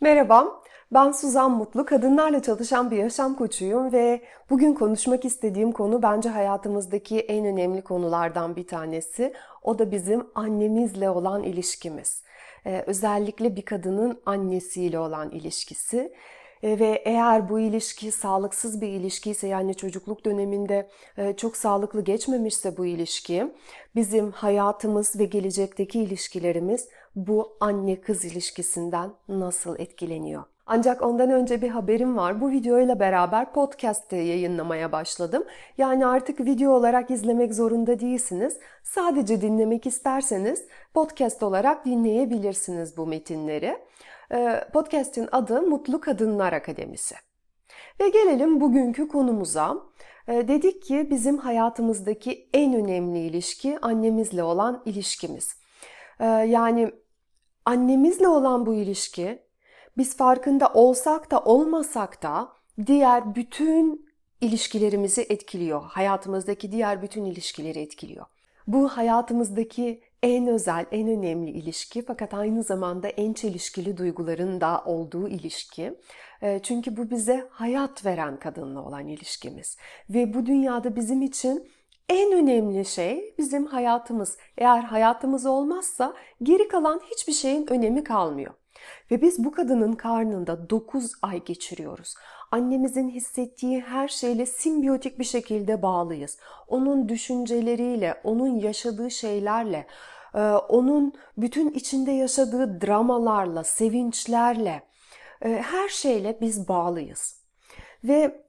Merhaba, ben Suzan Mutlu, kadınlarla çalışan bir yaşam koçuyum ve bugün konuşmak istediğim konu bence hayatımızdaki en önemli konulardan bir tanesi. O da bizim annemizle olan ilişkimiz. Ee, özellikle bir kadının annesiyle olan ilişkisi. Ee, ve eğer bu ilişki sağlıksız bir ilişki ise yani çocukluk döneminde e, çok sağlıklı geçmemişse bu ilişki bizim hayatımız ve gelecekteki ilişkilerimiz bu anne kız ilişkisinden nasıl etkileniyor? Ancak ondan önce bir haberim var. Bu videoyla beraber podcast'te yayınlamaya başladım. Yani artık video olarak izlemek zorunda değilsiniz. Sadece dinlemek isterseniz podcast olarak dinleyebilirsiniz bu metinleri. Ee, podcast'in adı Mutlu Kadınlar Akademisi. Ve gelelim bugünkü konumuza. Ee, dedik ki bizim hayatımızdaki en önemli ilişki annemizle olan ilişkimiz. Ee, yani annemizle olan bu ilişki biz farkında olsak da olmasak da diğer bütün ilişkilerimizi etkiliyor. Hayatımızdaki diğer bütün ilişkileri etkiliyor. Bu hayatımızdaki en özel, en önemli ilişki fakat aynı zamanda en çelişkili duyguların da olduğu ilişki. Çünkü bu bize hayat veren kadınla olan ilişkimiz. Ve bu dünyada bizim için en önemli şey bizim hayatımız. Eğer hayatımız olmazsa geri kalan hiçbir şeyin önemi kalmıyor. Ve biz bu kadının karnında 9 ay geçiriyoruz. Annemizin hissettiği her şeyle simbiyotik bir şekilde bağlıyız. Onun düşünceleriyle, onun yaşadığı şeylerle, e, onun bütün içinde yaşadığı dramalarla, sevinçlerle, e, her şeyle biz bağlıyız. Ve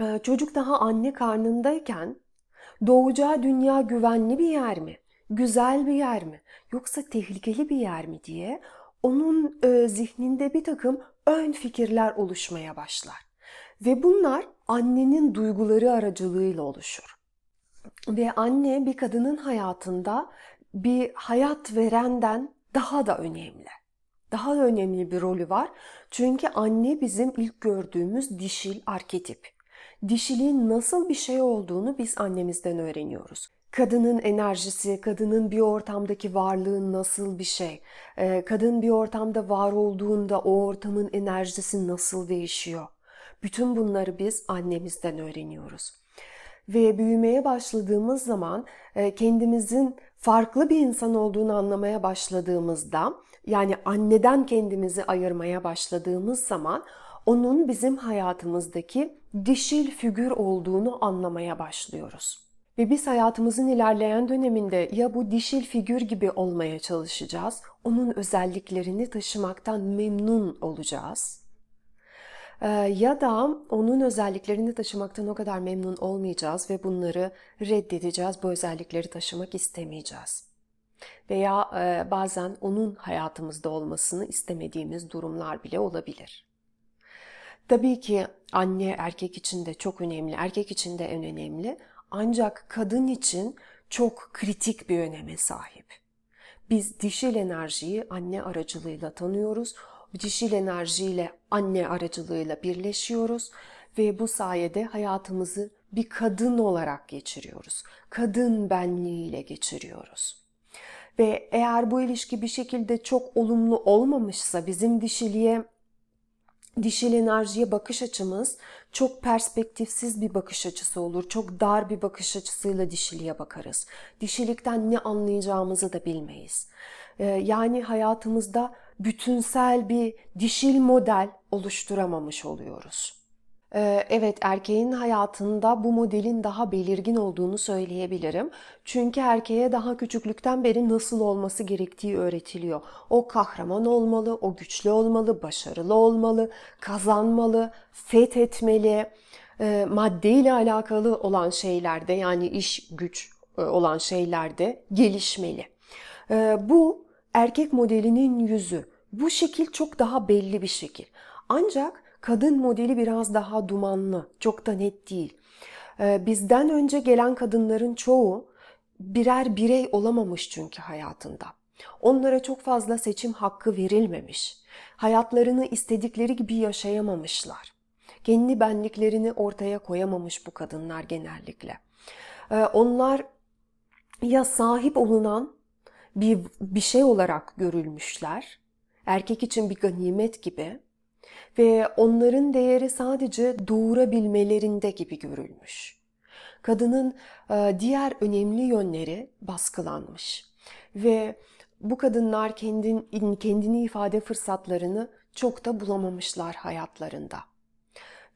e, çocuk daha anne karnındayken doğacağı dünya güvenli bir yer mi? Güzel bir yer mi? Yoksa tehlikeli bir yer mi diye onun e, zihninde bir takım ön fikirler oluşmaya başlar. Ve bunlar annenin duyguları aracılığıyla oluşur. Ve anne bir kadının hayatında bir hayat verenden daha da önemli. Daha önemli bir rolü var. Çünkü anne bizim ilk gördüğümüz dişil arketip. Dişiliğin nasıl bir şey olduğunu biz annemizden öğreniyoruz kadının enerjisi, kadının bir ortamdaki varlığı nasıl bir şey, ee, kadın bir ortamda var olduğunda o ortamın enerjisi nasıl değişiyor. Bütün bunları biz annemizden öğreniyoruz. Ve büyümeye başladığımız zaman e, kendimizin farklı bir insan olduğunu anlamaya başladığımızda, yani anneden kendimizi ayırmaya başladığımız zaman onun bizim hayatımızdaki dişil figür olduğunu anlamaya başlıyoruz. Ve biz hayatımızın ilerleyen döneminde ya bu dişil figür gibi olmaya çalışacağız, onun özelliklerini taşımaktan memnun olacağız. Ee, ya da onun özelliklerini taşımaktan o kadar memnun olmayacağız ve bunları reddedeceğiz, bu özellikleri taşımak istemeyeceğiz. Veya e, bazen onun hayatımızda olmasını istemediğimiz durumlar bile olabilir. Tabii ki anne erkek için de çok önemli, erkek için de en önemli ancak kadın için çok kritik bir öneme sahip. Biz dişil enerjiyi anne aracılığıyla tanıyoruz. Dişil enerjiyle anne aracılığıyla birleşiyoruz ve bu sayede hayatımızı bir kadın olarak geçiriyoruz. Kadın benliğiyle geçiriyoruz. Ve eğer bu ilişki bir şekilde çok olumlu olmamışsa bizim dişiliğe dişil enerjiye bakış açımız çok perspektifsiz bir bakış açısı olur. Çok dar bir bakış açısıyla dişiliğe bakarız. Dişilikten ne anlayacağımızı da bilmeyiz. Ee, yani hayatımızda bütünsel bir dişil model oluşturamamış oluyoruz. Ee, evet erkeğin hayatında bu modelin daha belirgin olduğunu söyleyebilirim. Çünkü erkeğe daha küçüklükten beri nasıl olması gerektiği öğretiliyor. O kahraman olmalı, o güçlü olmalı, başarılı olmalı, kazanmalı, fethetmeli, e, maddeyle alakalı olan şeylerde yani iş güç e, olan şeylerde gelişmeli. E, bu erkek modelinin yüzü. Bu şekil çok daha belli bir şekil. Ancak kadın modeli biraz daha dumanlı, çok da net değil. Ee, bizden önce gelen kadınların çoğu birer birey olamamış çünkü hayatında. Onlara çok fazla seçim hakkı verilmemiş. Hayatlarını istedikleri gibi yaşayamamışlar. Kendi benliklerini ortaya koyamamış bu kadınlar genellikle. Ee, onlar ya sahip olunan bir, bir şey olarak görülmüşler erkek için bir ganimet gibi ve onların değeri sadece doğurabilmelerinde gibi görülmüş. Kadının e, diğer önemli yönleri baskılanmış ve bu kadınlar kendin, kendini ifade fırsatlarını çok da bulamamışlar hayatlarında.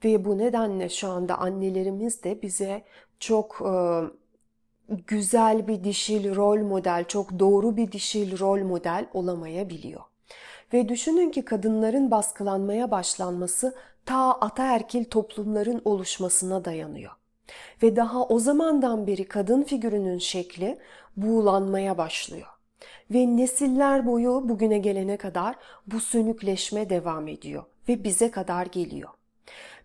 Ve bu nedenle şu anda annelerimiz de bize çok e, güzel bir dişil rol model, çok doğru bir dişil rol model olamayabiliyor. Ve düşünün ki kadınların baskılanmaya başlanması ta ataerkil toplumların oluşmasına dayanıyor. Ve daha o zamandan beri kadın figürünün şekli buğulanmaya başlıyor. Ve nesiller boyu bugüne gelene kadar bu sönükleşme devam ediyor ve bize kadar geliyor.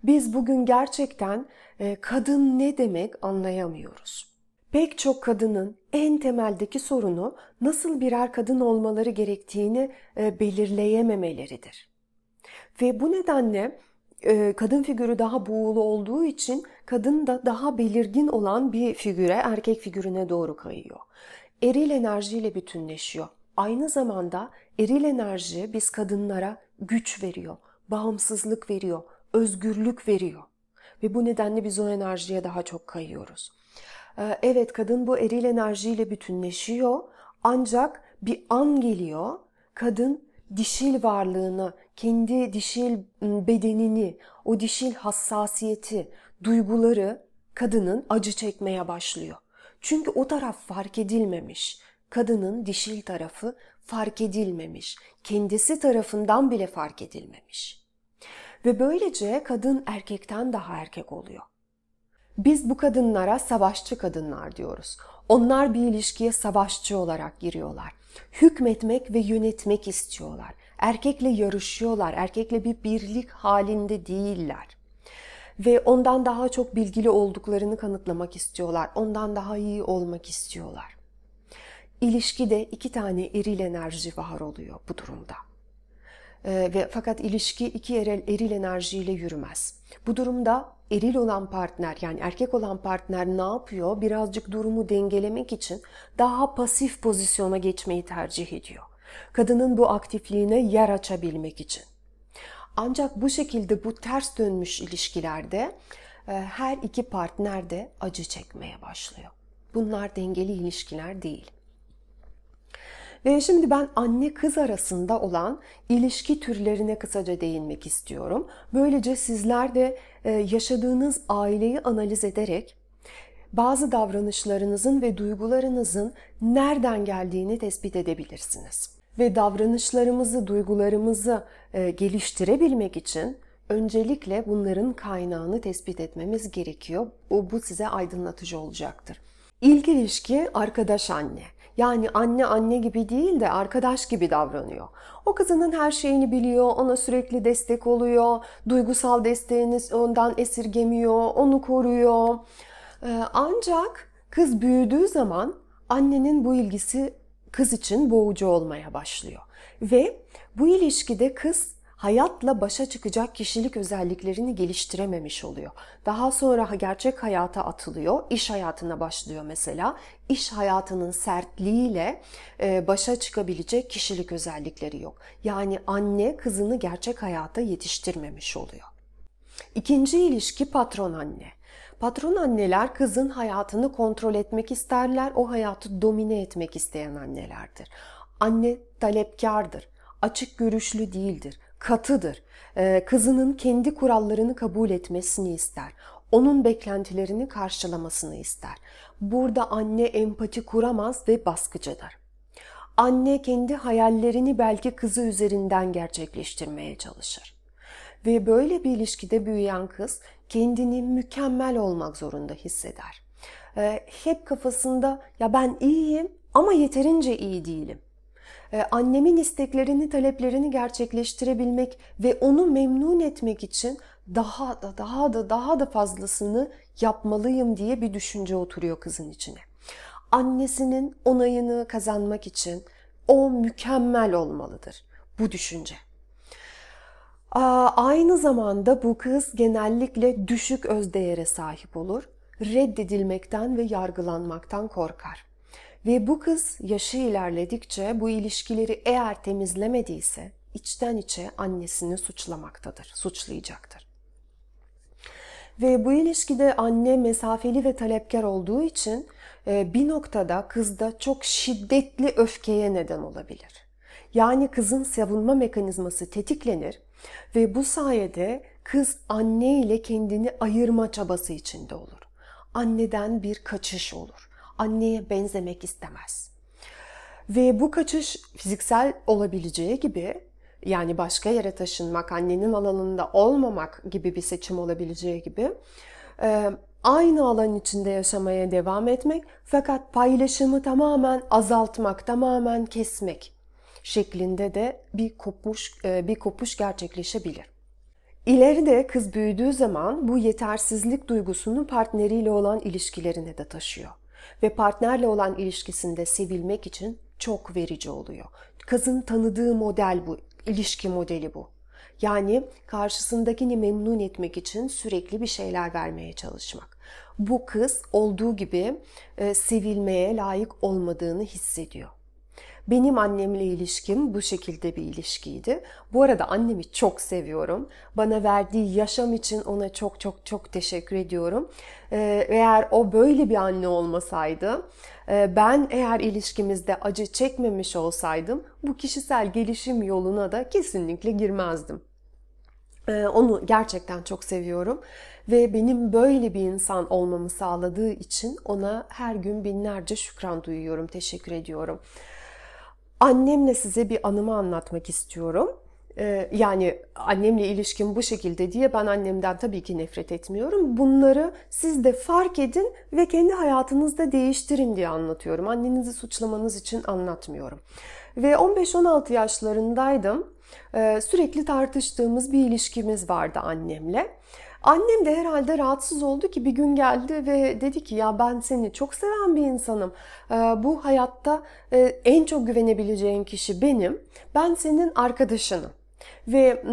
Biz bugün gerçekten e, kadın ne demek anlayamıyoruz. Pek çok kadının en temeldeki sorunu nasıl birer kadın olmaları gerektiğini e, belirleyememeleridir. Ve bu nedenle e, kadın figürü daha buğulu olduğu için kadın da daha belirgin olan bir figüre, erkek figürüne doğru kayıyor. Eril enerjiyle bütünleşiyor. Aynı zamanda eril enerji biz kadınlara güç veriyor, bağımsızlık veriyor, özgürlük veriyor. Ve bu nedenle biz o enerjiye daha çok kayıyoruz. Ee, evet kadın bu eril enerjiyle bütünleşiyor ancak bir an geliyor kadın dişil varlığını, kendi dişil ıı, bedenini, o dişil hassasiyeti, duyguları kadının acı çekmeye başlıyor. Çünkü o taraf fark edilmemiş. Kadının dişil tarafı fark edilmemiş. Kendisi tarafından bile fark edilmemiş. Ve böylece kadın erkekten daha erkek oluyor. Biz bu kadınlara savaşçı kadınlar diyoruz. Onlar bir ilişkiye savaşçı olarak giriyorlar. Hükmetmek ve yönetmek istiyorlar. Erkekle yarışıyorlar. Erkekle bir birlik halinde değiller. Ve ondan daha çok bilgili olduklarını kanıtlamak istiyorlar. Ondan daha iyi olmak istiyorlar. İlişkide iki tane eril enerji var oluyor bu durumda. Ee, ve fakat ilişki iki eril, eril enerjiyle yürümez. Bu durumda eril olan partner yani erkek olan partner ne yapıyor? Birazcık durumu dengelemek için daha pasif pozisyona geçmeyi tercih ediyor. Kadının bu aktifliğine yer açabilmek için. Ancak bu şekilde bu ters dönmüş ilişkilerde e, her iki partner de acı çekmeye başlıyor. Bunlar dengeli ilişkiler değil. Ve şimdi ben anne kız arasında olan ilişki türlerine kısaca değinmek istiyorum. Böylece sizler de e, yaşadığınız aileyi analiz ederek bazı davranışlarınızın ve duygularınızın nereden geldiğini tespit edebilirsiniz. Ve davranışlarımızı, duygularımızı e, geliştirebilmek için öncelikle bunların kaynağını tespit etmemiz gerekiyor. Bu, bu size aydınlatıcı olacaktır. İlk ilişki arkadaş anne. Yani anne anne gibi değil de arkadaş gibi davranıyor. O kızının her şeyini biliyor, ona sürekli destek oluyor, duygusal desteğini ondan esirgemiyor, onu koruyor. Ee, ancak kız büyüdüğü zaman annenin bu ilgisi kız için boğucu olmaya başlıyor. Ve bu ilişkide kız hayatla başa çıkacak kişilik özelliklerini geliştirememiş oluyor. Daha sonra gerçek hayata atılıyor, iş hayatına başlıyor mesela. İş hayatının sertliğiyle e, başa çıkabilecek kişilik özellikleri yok. Yani anne kızını gerçek hayata yetiştirmemiş oluyor. İkinci ilişki patron anne. Patron anneler kızın hayatını kontrol etmek isterler, o hayatı domine etmek isteyen annelerdir. Anne talepkardır, açık görüşlü değildir, katıdır. Ee, kızının kendi kurallarını kabul etmesini ister. Onun beklentilerini karşılamasını ister. Burada anne empati kuramaz ve baskıcıdır. Anne kendi hayallerini belki kızı üzerinden gerçekleştirmeye çalışır. Ve böyle bir ilişkide büyüyen kız kendini mükemmel olmak zorunda hisseder. Ee, hep kafasında ya ben iyiyim ama yeterince iyi değilim annemin isteklerini, taleplerini gerçekleştirebilmek ve onu memnun etmek için daha da daha da daha da fazlasını yapmalıyım diye bir düşünce oturuyor kızın içine. Annesinin onayını kazanmak için o mükemmel olmalıdır bu düşünce. Aynı zamanda bu kız genellikle düşük özdeğere sahip olur, reddedilmekten ve yargılanmaktan korkar. Ve bu kız yaşı ilerledikçe bu ilişkileri eğer temizlemediyse, içten içe annesini suçlamaktadır, suçlayacaktır. Ve bu ilişkide anne mesafeli ve talepkar olduğu için e, bir noktada kızda çok şiddetli öfkeye neden olabilir. Yani kızın savunma mekanizması tetiklenir ve bu sayede kız anne ile kendini ayırma çabası içinde olur. Anneden bir kaçış olur. Anneye benzemek istemez. Ve bu kaçış fiziksel olabileceği gibi yani başka yere taşınmak, annenin alanında olmamak gibi bir seçim olabileceği gibi e, aynı alan içinde yaşamaya devam etmek fakat paylaşımı tamamen azaltmak, tamamen kesmek şeklinde de bir kopuş e, bir kopuş gerçekleşebilir. İleride kız büyüdüğü zaman bu yetersizlik duygusunu partneriyle olan ilişkilerine de taşıyor. Ve partnerle olan ilişkisinde sevilmek için çok verici oluyor. Kızın tanıdığı model bu, ilişki modeli bu. Yani karşısındakini memnun etmek için sürekli bir şeyler vermeye çalışmak. Bu kız olduğu gibi e, sevilmeye layık olmadığını hissediyor. Benim annemle ilişkim bu şekilde bir ilişkiydi. Bu arada annemi çok seviyorum. Bana verdiği yaşam için ona çok çok çok teşekkür ediyorum. Ee, eğer o böyle bir anne olmasaydı, e, ben eğer ilişkimizde acı çekmemiş olsaydım bu kişisel gelişim yoluna da kesinlikle girmezdim. Ee, onu gerçekten çok seviyorum ve benim böyle bir insan olmamı sağladığı için ona her gün binlerce şükran duyuyorum, teşekkür ediyorum. Annemle size bir anımı anlatmak istiyorum. Ee, yani annemle ilişkim bu şekilde diye ben annemden tabii ki nefret etmiyorum. Bunları siz de fark edin ve kendi hayatınızda değiştirin diye anlatıyorum. Annenizi suçlamanız için anlatmıyorum. Ve 15-16 yaşlarındaydım. Ee, sürekli tartıştığımız bir ilişkimiz vardı annemle. Annem de herhalde rahatsız oldu ki bir gün geldi ve dedi ki ya ben seni çok seven bir insanım. Ee, bu hayatta e, en çok güvenebileceğin kişi benim. Ben senin arkadaşınım. Ve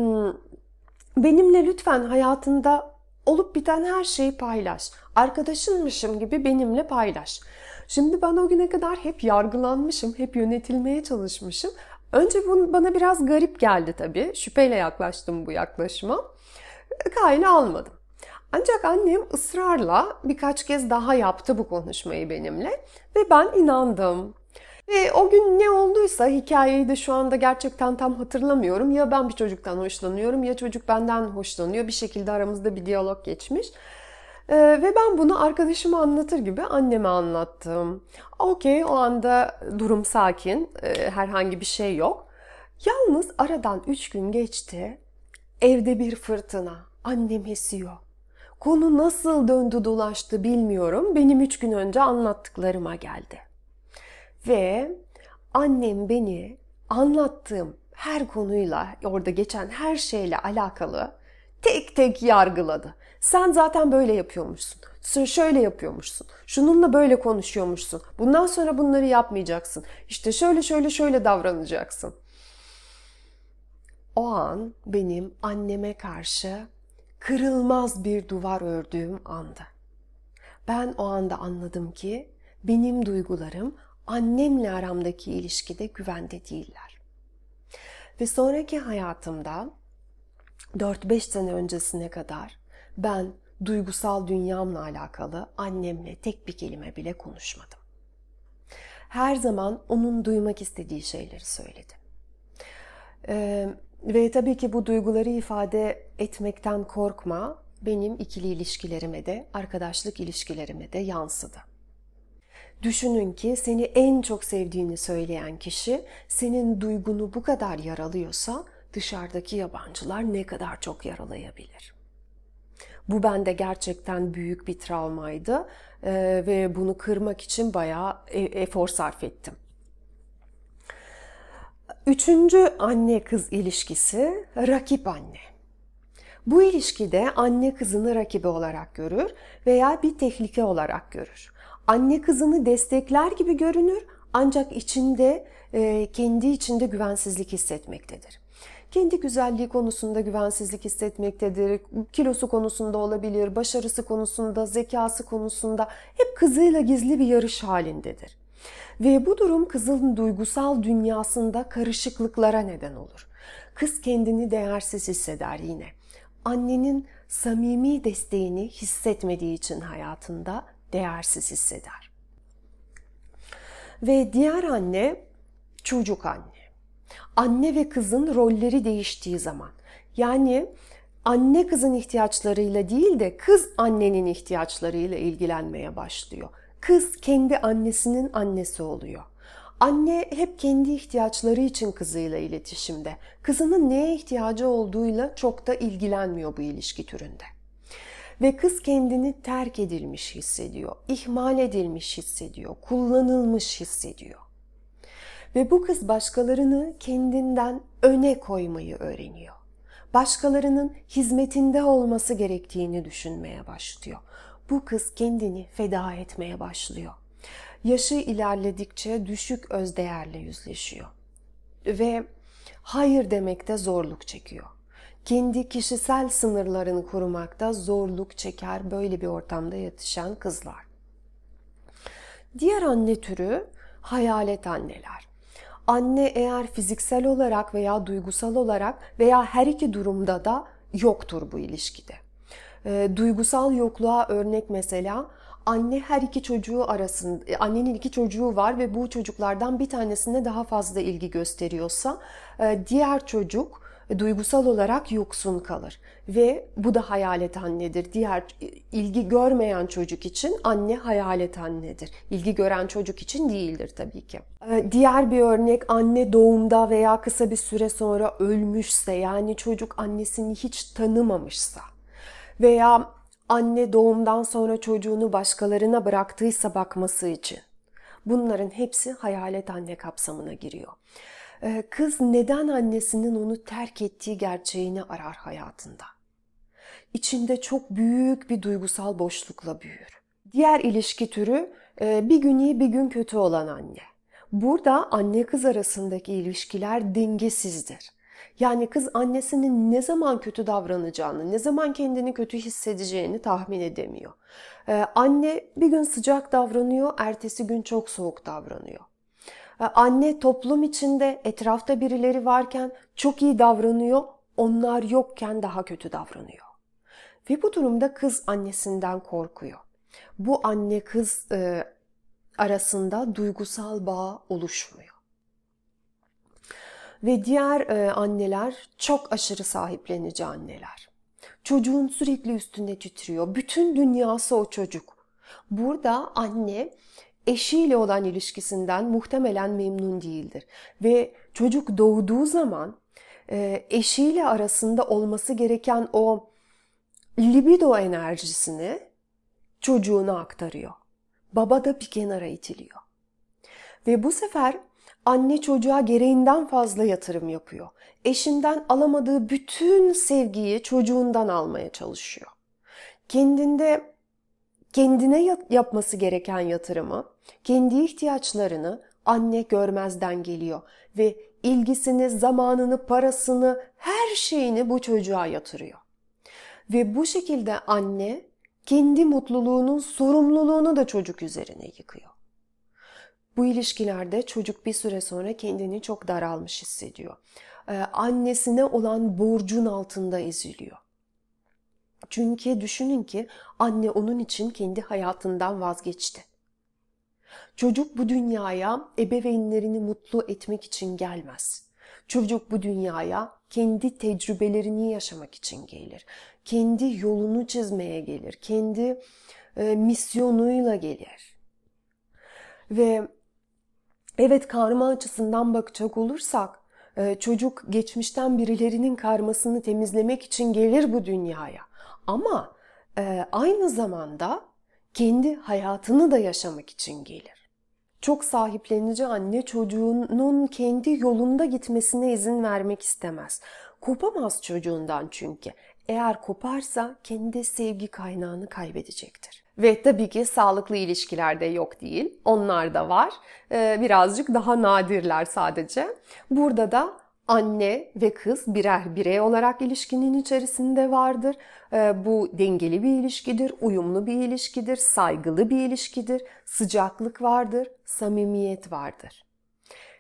benimle lütfen hayatında olup biten her şeyi paylaş. Arkadaşınmışım gibi benimle paylaş. Şimdi ben o güne kadar hep yargılanmışım, hep yönetilmeye çalışmışım. Önce bu bana biraz garip geldi tabii. Şüpheyle yaklaştım bu yaklaşıma kayını almadım. Ancak annem ısrarla birkaç kez daha yaptı bu konuşmayı benimle ve ben inandım. Ve o gün ne olduysa hikayeyi de şu anda gerçekten tam hatırlamıyorum. Ya ben bir çocuktan hoşlanıyorum ya çocuk benden hoşlanıyor. Bir şekilde aramızda bir diyalog geçmiş. Ee, ve ben bunu arkadaşıma anlatır gibi anneme anlattım. Okey o anda durum sakin. Ee, herhangi bir şey yok. Yalnız aradan üç gün geçti. Evde bir fırtına. Annem esiyor. Konu nasıl döndü dolaştı bilmiyorum. Benim üç gün önce anlattıklarıma geldi. Ve annem beni anlattığım her konuyla, orada geçen her şeyle alakalı tek tek yargıladı. Sen zaten böyle yapıyormuşsun. Sen şöyle yapıyormuşsun. Şununla böyle konuşuyormuşsun. Bundan sonra bunları yapmayacaksın. İşte şöyle şöyle şöyle davranacaksın. O an benim anneme karşı kırılmaz bir duvar ördüğüm anda. Ben o anda anladım ki benim duygularım annemle aramdaki ilişkide güvende değiller. Ve sonraki hayatımda 4-5 sene öncesine kadar ben duygusal dünyamla alakalı annemle tek bir kelime bile konuşmadım. Her zaman onun duymak istediği şeyleri söyledim. Ee, ve tabii ki bu duyguları ifade etmekten korkma benim ikili ilişkilerime de, arkadaşlık ilişkilerime de yansıdı. Düşünün ki seni en çok sevdiğini söyleyen kişi senin duygunu bu kadar yaralıyorsa dışarıdaki yabancılar ne kadar çok yaralayabilir. Bu bende gerçekten büyük bir travmaydı ve bunu kırmak için bayağı e, efor sarf ettim. Üçüncü anne kız ilişkisi rakip anne. Bu ilişkide anne kızını rakibi olarak görür veya bir tehlike olarak görür. Anne kızını destekler gibi görünür ancak içinde e, kendi içinde güvensizlik hissetmektedir. Kendi güzelliği konusunda güvensizlik hissetmektedir. Kilosu konusunda olabilir, başarısı konusunda, zekası konusunda hep kızıyla gizli bir yarış halindedir. Ve bu durum kızın duygusal dünyasında karışıklıklara neden olur. Kız kendini değersiz hisseder yine. Annenin samimi desteğini hissetmediği için hayatında değersiz hisseder. Ve diğer anne çocuk anne. Anne ve kızın rolleri değiştiği zaman. Yani anne kızın ihtiyaçlarıyla değil de kız annenin ihtiyaçlarıyla ilgilenmeye başlıyor. Kız kendi annesinin annesi oluyor. Anne hep kendi ihtiyaçları için kızıyla iletişimde. Kızının neye ihtiyacı olduğuyla çok da ilgilenmiyor bu ilişki türünde. Ve kız kendini terk edilmiş hissediyor, ihmal edilmiş hissediyor, kullanılmış hissediyor. Ve bu kız başkalarını kendinden öne koymayı öğreniyor. Başkalarının hizmetinde olması gerektiğini düşünmeye başlıyor. Bu kız kendini feda etmeye başlıyor. Yaşı ilerledikçe düşük özdeğerle yüzleşiyor. Ve hayır demekte zorluk çekiyor. Kendi kişisel sınırlarını korumakta zorluk çeker böyle bir ortamda yetişen kızlar. Diğer anne türü hayalet anneler. Anne eğer fiziksel olarak veya duygusal olarak veya her iki durumda da yoktur bu ilişkide. E, duygusal yokluğa örnek mesela anne her iki çocuğu arasında annenin iki çocuğu var ve bu çocuklardan bir tanesine daha fazla ilgi gösteriyorsa e, diğer çocuk duygusal olarak yoksun kalır. Ve bu da hayalet annedir. Diğer ilgi görmeyen çocuk için anne hayalet annedir. İlgi gören çocuk için değildir tabii ki. Diğer bir örnek anne doğumda veya kısa bir süre sonra ölmüşse yani çocuk annesini hiç tanımamışsa veya anne doğumdan sonra çocuğunu başkalarına bıraktıysa bakması için bunların hepsi hayalet anne kapsamına giriyor. Ee, kız neden annesinin onu terk ettiği gerçeğini arar hayatında. İçinde çok büyük bir duygusal boşlukla büyür. Diğer ilişki türü e, bir gün iyi bir gün kötü olan anne. Burada anne kız arasındaki ilişkiler dengesizdir. Yani kız annesinin ne zaman kötü davranacağını, ne zaman kendini kötü hissedeceğini tahmin edemiyor. Ee, anne bir gün sıcak davranıyor, ertesi gün çok soğuk davranıyor. Ee, anne toplum içinde etrafta birileri varken çok iyi davranıyor, onlar yokken daha kötü davranıyor. Ve bu durumda kız annesinden korkuyor. Bu anne kız e, arasında duygusal bağ oluşmuyor. Ve diğer e, anneler çok aşırı sahiplenici anneler. Çocuğun sürekli üstünde titriyor. Bütün dünyası o çocuk. Burada anne eşiyle olan ilişkisinden muhtemelen memnun değildir. Ve çocuk doğduğu zaman e, eşiyle arasında olması gereken o libido enerjisini çocuğuna aktarıyor. Baba da bir kenara itiliyor. Ve bu sefer anne çocuğa gereğinden fazla yatırım yapıyor. Eşinden alamadığı bütün sevgiyi çocuğundan almaya çalışıyor. Kendinde kendine yapması gereken yatırımı, kendi ihtiyaçlarını anne görmezden geliyor ve ilgisini, zamanını, parasını, her şeyini bu çocuğa yatırıyor. Ve bu şekilde anne kendi mutluluğunun sorumluluğunu da çocuk üzerine yıkıyor. Bu ilişkilerde çocuk bir süre sonra kendini çok daralmış hissediyor. Ee, annesine olan borcun altında eziliyor. Çünkü düşünün ki anne onun için kendi hayatından vazgeçti. Çocuk bu dünyaya ebeveynlerini mutlu etmek için gelmez. Çocuk bu dünyaya kendi tecrübelerini yaşamak için gelir. Kendi yolunu çizmeye gelir. Kendi e, misyonuyla gelir. Ve evet karma açısından bakacak olursak e, çocuk geçmişten birilerinin karmasını temizlemek için gelir bu dünyaya. Ama e, aynı zamanda kendi hayatını da yaşamak için gelir. Çok sahiplenici anne çocuğunun kendi yolunda gitmesine izin vermek istemez. Kopamaz çocuğundan çünkü. Eğer koparsa kendi sevgi kaynağını kaybedecektir. Ve tabii ki sağlıklı ilişkilerde yok değil. Onlar da var. Ee, birazcık daha nadirler sadece. Burada da anne ve kız birer birey olarak ilişkinin içerisinde vardır. Ee, bu dengeli bir ilişkidir, uyumlu bir ilişkidir, saygılı bir ilişkidir, sıcaklık vardır, samimiyet vardır.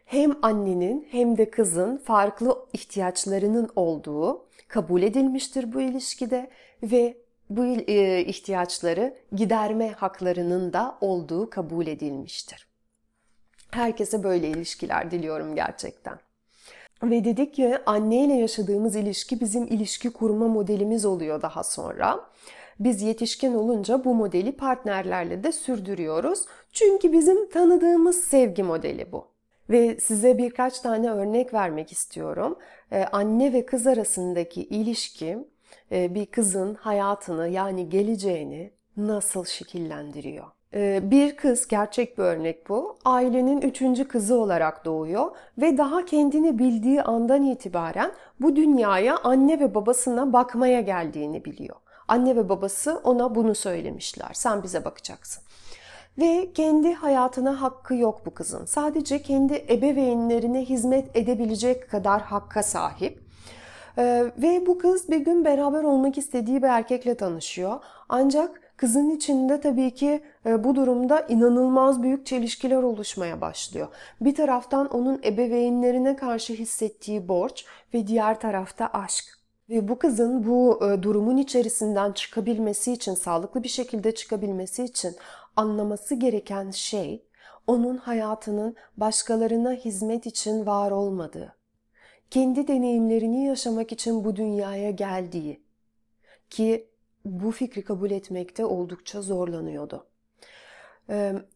hem annenin hem de kızın farklı ihtiyaçlarının olduğu kabul edilmiştir bu ilişkide ve bu e, ihtiyaçları giderme haklarının da olduğu kabul edilmiştir. Herkese böyle ilişkiler diliyorum gerçekten. Ve dedik ki anneyle yaşadığımız ilişki bizim ilişki kurma modelimiz oluyor daha sonra. Biz yetişkin olunca bu modeli partnerlerle de sürdürüyoruz. Çünkü bizim tanıdığımız sevgi modeli bu. Ve size birkaç tane örnek vermek istiyorum. Ee, anne ve kız arasındaki ilişki bir kızın hayatını yani geleceğini nasıl şekillendiriyor? Ee, bir kız, gerçek bir örnek bu, ailenin üçüncü kızı olarak doğuyor ve daha kendini bildiği andan itibaren bu dünyaya anne ve babasına bakmaya geldiğini biliyor. Anne ve babası ona bunu söylemişler. Sen bize bakacaksın. Ve kendi hayatına hakkı yok bu kızın. Sadece kendi ebeveynlerine hizmet edebilecek kadar hakka sahip. Ee, ve bu kız bir gün beraber olmak istediği bir erkekle tanışıyor. Ancak kızın içinde tabii ki e, bu durumda inanılmaz büyük çelişkiler oluşmaya başlıyor. Bir taraftan onun ebeveynlerine karşı hissettiği borç ve diğer tarafta aşk. Ve bu kızın bu e, durumun içerisinden çıkabilmesi için, sağlıklı bir şekilde çıkabilmesi için anlaması gereken şey onun hayatının başkalarına hizmet için var olmadığı, kendi deneyimlerini yaşamak için bu dünyaya geldiği ki bu fikri kabul etmekte oldukça zorlanıyordu.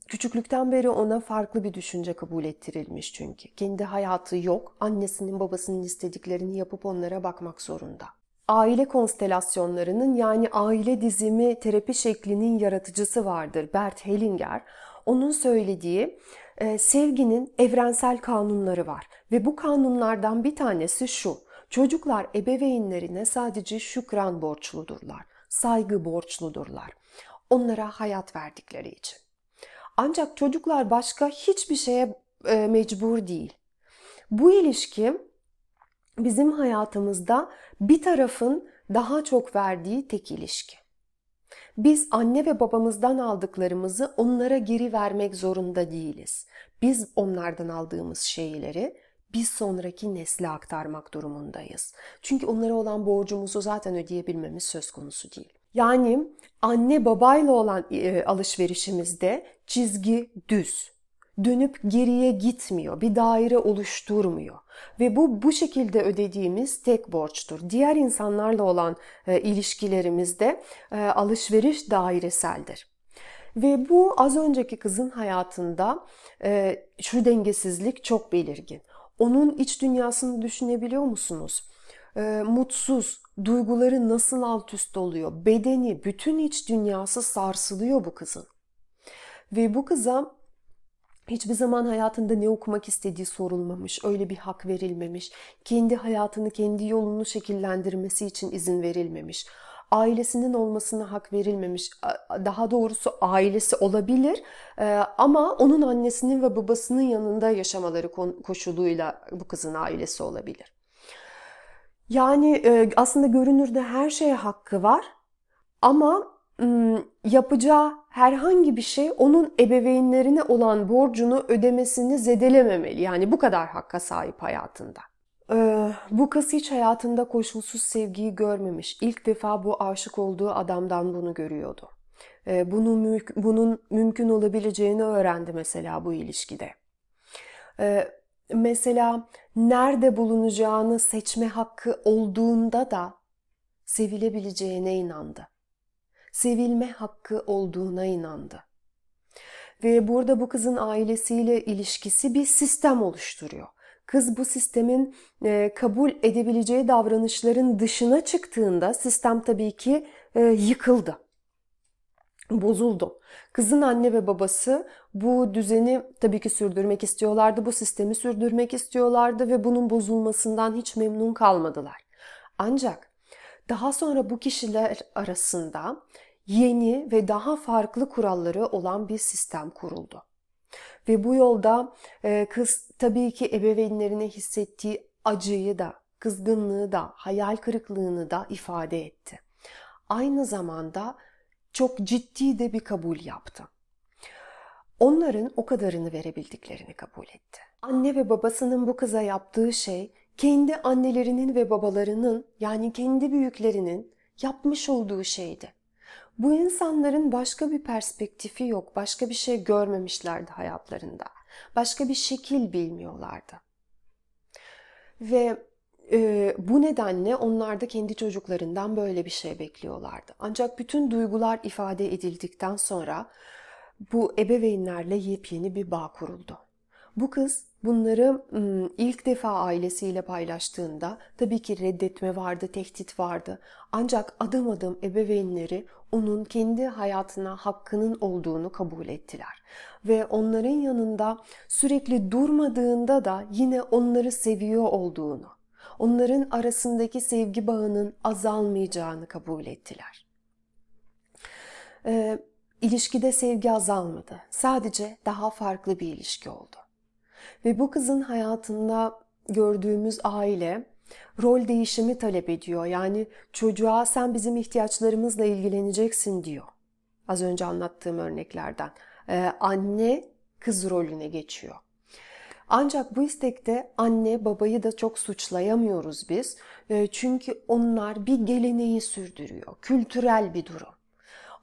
Küçüklükten beri ona farklı bir düşünce kabul ettirilmiş çünkü. Kendi hayatı yok, annesinin babasının istediklerini yapıp onlara bakmak zorunda. Aile konstelasyonlarının yani aile dizimi terapi şeklinin yaratıcısı vardır Bert Hellinger. Onun söylediği e, sevginin evrensel kanunları var ve bu kanunlardan bir tanesi şu. Çocuklar ebeveynlerine sadece şükran borçludurlar, saygı borçludurlar. Onlara hayat verdikleri için. Ancak çocuklar başka hiçbir şeye e, mecbur değil. Bu ilişki bizim hayatımızda bir tarafın daha çok verdiği tek ilişki. Biz anne ve babamızdan aldıklarımızı onlara geri vermek zorunda değiliz. Biz onlardan aldığımız şeyleri biz sonraki nesle aktarmak durumundayız. Çünkü onlara olan borcumuzu zaten ödeyebilmemiz söz konusu değil. Yani anne babayla olan e, alışverişimizde çizgi düz. Dönüp geriye gitmiyor, bir daire oluşturmuyor. Ve bu bu şekilde ödediğimiz tek borçtur. Diğer insanlarla olan e, ilişkilerimizde e, alışveriş daireseldir. Ve bu az önceki kızın hayatında e, şu dengesizlik çok belirgin. Onun iç dünyasını düşünebiliyor musunuz? E, mutsuz, duyguları nasıl alt üst oluyor? Bedeni, bütün iç dünyası sarsılıyor bu kızın. Ve bu kıza hiçbir zaman hayatında ne okumak istediği sorulmamış, öyle bir hak verilmemiş, kendi hayatını, kendi yolunu şekillendirmesi için izin verilmemiş, ailesinin olmasına hak verilmemiş, daha doğrusu ailesi olabilir e, ama onun annesinin ve babasının yanında yaşamaları koşuluyla bu kızın ailesi olabilir. Yani e, aslında görünürde her şeye hakkı var ama yapacağı herhangi bir şey onun ebeveynlerine olan borcunu ödemesini zedelememeli. Yani bu kadar hakka sahip hayatında. Bu kız hiç hayatında koşulsuz sevgiyi görmemiş. İlk defa bu aşık olduğu adamdan bunu görüyordu. Ee, bunun, bunun mümkün olabileceğini öğrendi mesela bu ilişkide. Mesela nerede bulunacağını seçme hakkı olduğunda da sevilebileceğine inandı sevilme hakkı olduğuna inandı. Ve burada bu kızın ailesiyle ilişkisi bir sistem oluşturuyor. Kız bu sistemin e, kabul edebileceği davranışların dışına çıktığında sistem tabii ki e, yıkıldı. Bozuldu. Kızın anne ve babası bu düzeni tabii ki sürdürmek istiyorlardı. Bu sistemi sürdürmek istiyorlardı ve bunun bozulmasından hiç memnun kalmadılar. Ancak daha sonra bu kişiler arasında yeni ve daha farklı kuralları olan bir sistem kuruldu. Ve bu yolda e, kız tabii ki ebeveynlerine hissettiği acıyı da, kızgınlığı da, hayal kırıklığını da ifade etti. Aynı zamanda çok ciddi de bir kabul yaptı. onların o kadarını verebildiklerini kabul etti. Anne ve babasının bu kıza yaptığı şey kendi annelerinin ve babalarının yani kendi büyüklerinin yapmış olduğu şeydi. Bu insanların başka bir perspektifi yok, başka bir şey görmemişlerdi hayatlarında. Başka bir şekil bilmiyorlardı. Ve e, bu nedenle onlar da kendi çocuklarından böyle bir şey bekliyorlardı. Ancak bütün duygular ifade edildikten sonra bu ebeveynlerle yepyeni bir bağ kuruldu. Bu kız bunları ilk defa ailesiyle paylaştığında tabii ki reddetme vardı, tehdit vardı. Ancak adım adım ebeveynleri onun kendi hayatına hakkının olduğunu kabul ettiler. Ve onların yanında sürekli durmadığında da yine onları seviyor olduğunu, onların arasındaki sevgi bağının azalmayacağını kabul ettiler. Ee, ilişkide sevgi azalmadı. Sadece daha farklı bir ilişki oldu. Ve bu kızın hayatında gördüğümüz aile rol değişimi talep ediyor. Yani çocuğa sen bizim ihtiyaçlarımızla ilgileneceksin diyor. Az önce anlattığım örneklerden. Ee, anne kız rolüne geçiyor. Ancak bu istekte anne babayı da çok suçlayamıyoruz biz. Ee, çünkü onlar bir geleneği sürdürüyor. Kültürel bir durum.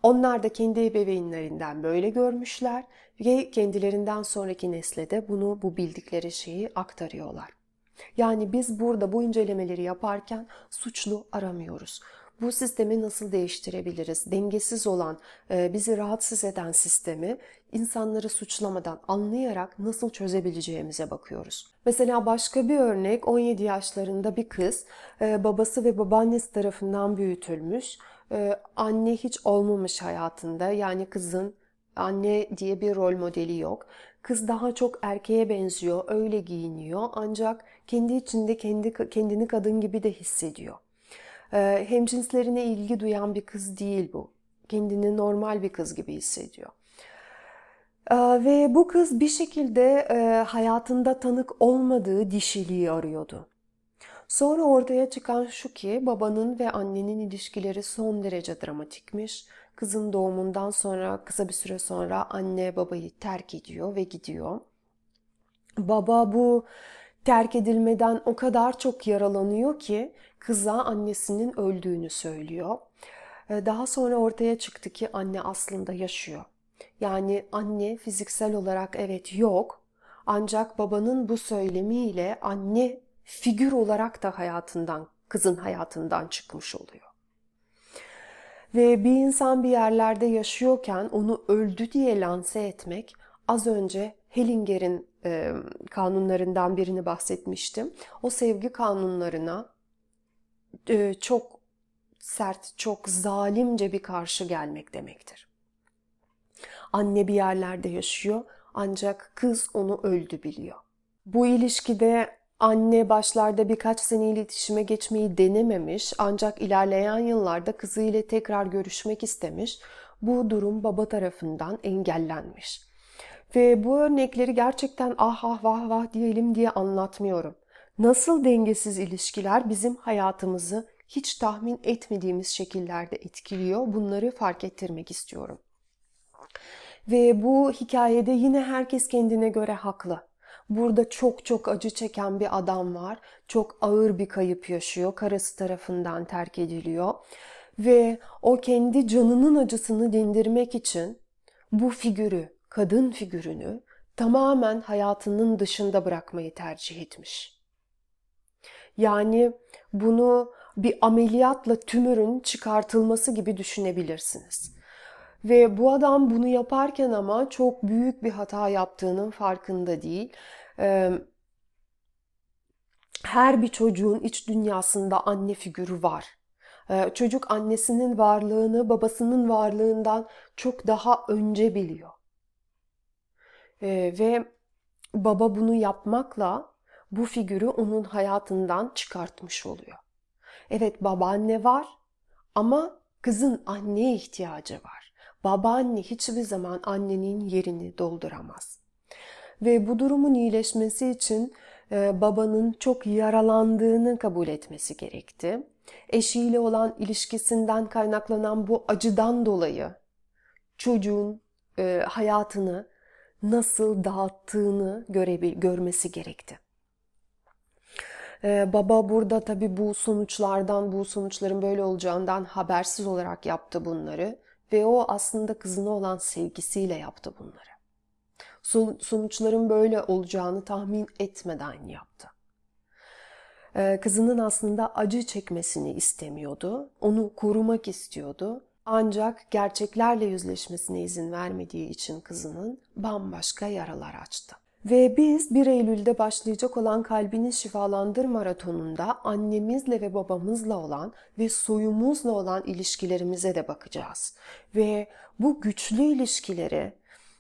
Onlar da kendi ebeveynlerinden böyle görmüşler ve kendilerinden sonraki nesle de bunu bu bildikleri şeyi aktarıyorlar. Yani biz burada bu incelemeleri yaparken suçlu aramıyoruz. Bu sistemi nasıl değiştirebiliriz? Dengesiz olan, e, bizi rahatsız eden sistemi insanları suçlamadan anlayarak nasıl çözebileceğimize bakıyoruz. Mesela başka bir örnek 17 yaşlarında bir kız e, babası ve babaannesi tarafından büyütülmüş. E, anne hiç olmamış hayatında yani kızın anne diye bir rol modeli yok. Kız daha çok erkeğe benziyor, öyle giyiniyor ancak kendi içinde kendi kendini kadın gibi de hissediyor. Ee, hemcinslerine ilgi duyan bir kız değil bu. Kendini normal bir kız gibi hissediyor. Ee, ve bu kız bir şekilde e, hayatında tanık olmadığı dişiliği arıyordu. Sonra ortaya çıkan şu ki babanın ve annenin ilişkileri son derece dramatikmiş. Kızın doğumundan sonra kısa bir süre sonra anne babayı terk ediyor ve gidiyor. Baba bu terk edilmeden o kadar çok yaralanıyor ki kıza annesinin öldüğünü söylüyor. Ee, daha sonra ortaya çıktı ki anne aslında yaşıyor. Yani anne fiziksel olarak evet yok ancak babanın bu söylemiyle anne figür olarak da hayatından, kızın hayatından çıkmış oluyor. Ve bir insan bir yerlerde yaşıyorken onu öldü diye lanse etmek az önce Hellinger'in e, kanunlarından birini bahsetmiştim. O sevgi kanunlarına e, çok sert, çok zalimce bir karşı gelmek demektir. Anne bir yerlerde yaşıyor ancak kız onu öldü biliyor. Bu ilişkide Anne başlarda birkaç sene iletişime geçmeyi denememiş ancak ilerleyen yıllarda kızı ile tekrar görüşmek istemiş. Bu durum baba tarafından engellenmiş. Ve bu örnekleri gerçekten ah ah vah vah diyelim diye anlatmıyorum. Nasıl dengesiz ilişkiler bizim hayatımızı hiç tahmin etmediğimiz şekillerde etkiliyor bunları fark ettirmek istiyorum. Ve bu hikayede yine herkes kendine göre haklı. Burada çok çok acı çeken bir adam var. Çok ağır bir kayıp yaşıyor. Karısı tarafından terk ediliyor. Ve o kendi canının acısını dindirmek için bu figürü, kadın figürünü tamamen hayatının dışında bırakmayı tercih etmiş. Yani bunu bir ameliyatla tümörün çıkartılması gibi düşünebilirsiniz. Ve bu adam bunu yaparken ama çok büyük bir hata yaptığının farkında değil her bir çocuğun iç dünyasında anne figürü var. Çocuk annesinin varlığını babasının varlığından çok daha önce biliyor. Ve baba bunu yapmakla bu figürü onun hayatından çıkartmış oluyor. Evet babaanne var ama kızın anneye ihtiyacı var. Babaanne hiçbir zaman annenin yerini dolduramaz. Ve bu durumun iyileşmesi için e, babanın çok yaralandığını kabul etmesi gerekti. Eşiyle olan ilişkisinden kaynaklanan bu acıdan dolayı çocuğun e, hayatını nasıl dağıttığını görebil görmesi gerekti. Ee, baba burada tabii bu sonuçlardan, bu sonuçların böyle olacağından habersiz olarak yaptı bunları ve o aslında kızına olan sevgisiyle yaptı bunları. Sonuçların böyle olacağını tahmin etmeden yaptı. Ee, kızının aslında acı çekmesini istemiyordu. Onu korumak istiyordu. Ancak gerçeklerle yüzleşmesine izin vermediği için kızının bambaşka yaralar açtı. Ve biz 1 Eylül'de başlayacak olan Kalbini Şifalandır Maratonu'nda annemizle ve babamızla olan ve soyumuzla olan ilişkilerimize de bakacağız. Ve bu güçlü ilişkileri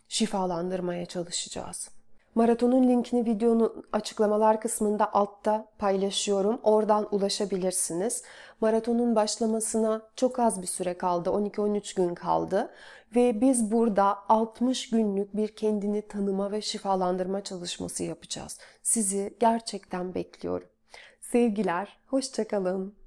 şifalandırmaya çalışacağız. Maratonun linkini videonun açıklamalar kısmında altta paylaşıyorum. Oradan ulaşabilirsiniz. Maratonun başlamasına çok az bir süre kaldı. 12-13 gün kaldı. Ve biz burada 60 günlük bir kendini tanıma ve şifalandırma çalışması yapacağız. Sizi gerçekten bekliyorum. Sevgiler, hoşçakalın.